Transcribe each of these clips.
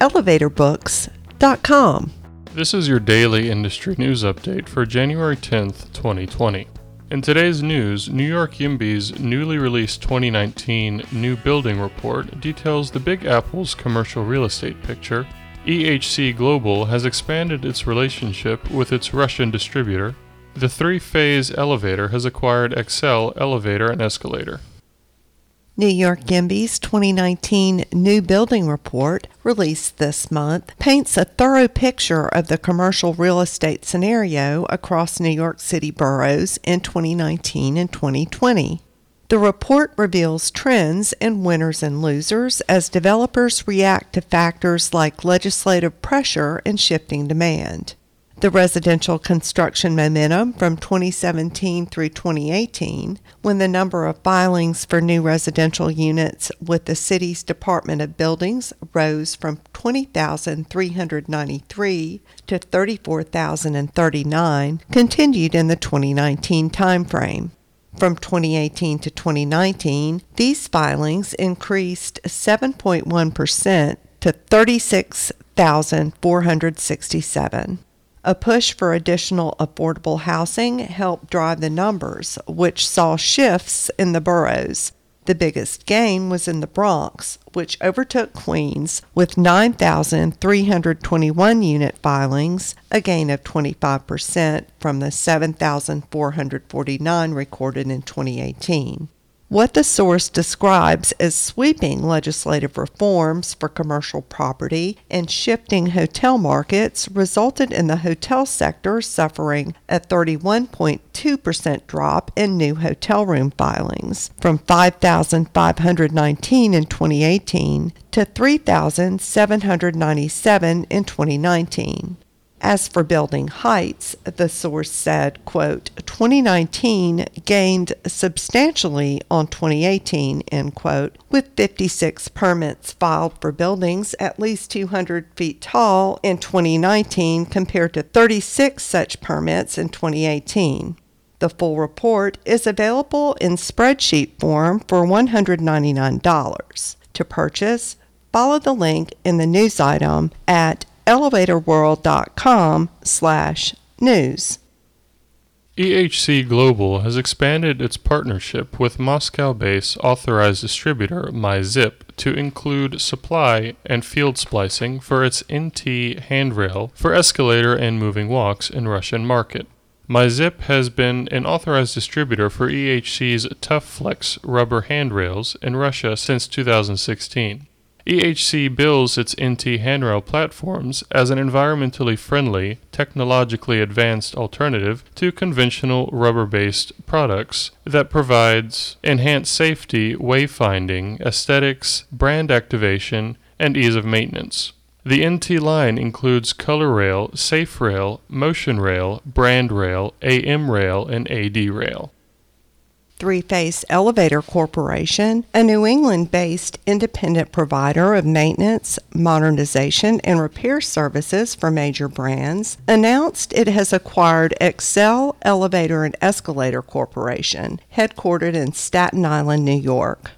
elevatorbooks.com. This is your daily industry news update for January 10th, 2020. In today's news, New York YIMBY's newly released 2019 New Building Report details the Big Apple's commercial real estate picture. EHC Global has expanded its relationship with its Russian distributor. The three phase elevator has acquired Excel Elevator and Escalator. New York YIMBY's 2019 New Building Report, released this month, paints a thorough picture of the commercial real estate scenario across New York City boroughs in 2019 and 2020. The report reveals trends and winners and losers as developers react to factors like legislative pressure and shifting demand. The residential construction momentum from 2017 through 2018, when the number of filings for new residential units with the city's Department of Buildings rose from 20,393 to 34,039, continued in the 2019 timeframe. From 2018 to 2019, these filings increased 7.1% to 36,467. A push for additional affordable housing helped drive the numbers, which saw shifts in the boroughs. The biggest gain was in the Bronx, which overtook Queens with 9,321 unit filings, a gain of 25% from the 7,449 recorded in 2018. What the source describes as sweeping legislative reforms for commercial property and shifting hotel markets resulted in the hotel sector suffering a 31.2% drop in new hotel room filings from 5,519 in 2018 to 3,797 in 2019. As for building heights, the source said, quote, 2019 gained substantially on 2018, end quote, with 56 permits filed for buildings at least 200 feet tall in 2019 compared to 36 such permits in 2018. The full report is available in spreadsheet form for $199. To purchase, follow the link in the news item at elevatorworld.com slash news. EHC Global has expanded its partnership with Moscow-based authorized distributor MyZip to include supply and field splicing for its NT handrail for escalator and moving walks in Russian market. MyZip has been an authorized distributor for EHC's ToughFlex rubber handrails in Russia since 2016. EHC bills its NT handrail platforms as an environmentally friendly, technologically advanced alternative to conventional rubber-based products that provides enhanced safety, wayfinding, aesthetics, brand activation, and ease of maintenance. The NT line includes Color Rail, Safe Rail, Motion Rail, Brand Rail, AM Rail, and AD Rail. Three Phase Elevator Corporation, a New England based independent provider of maintenance, modernization, and repair services for major brands, announced it has acquired Excel Elevator and Escalator Corporation, headquartered in Staten Island, New York.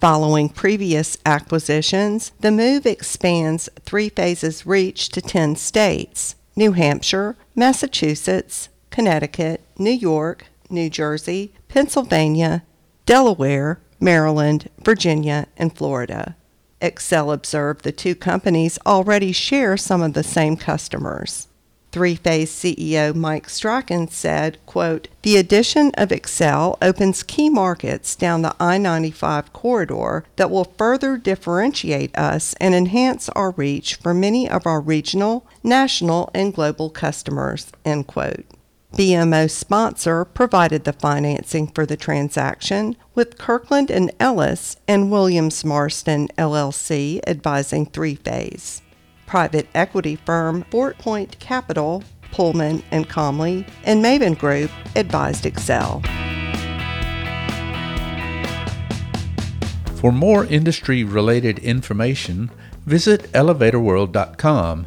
Following previous acquisitions, the move expands Three Phases' reach to 10 states New Hampshire, Massachusetts, Connecticut, New York, New Jersey, Pennsylvania, Delaware, Maryland, Virginia, and Florida. Excel observed the two companies already share some of the same customers. Three Phase CEO Mike Strachan said, quote, The addition of Excel opens key markets down the I 95 corridor that will further differentiate us and enhance our reach for many of our regional, national, and global customers. End quote. BMO sponsor provided the financing for the transaction, with Kirkland and Ellis and Williams Marston LLC advising Three Phase. private equity firm Fort Point Capital, Pullman and Comley, and Maven Group advised Excel. For more industry related information, visit elevatorworld.com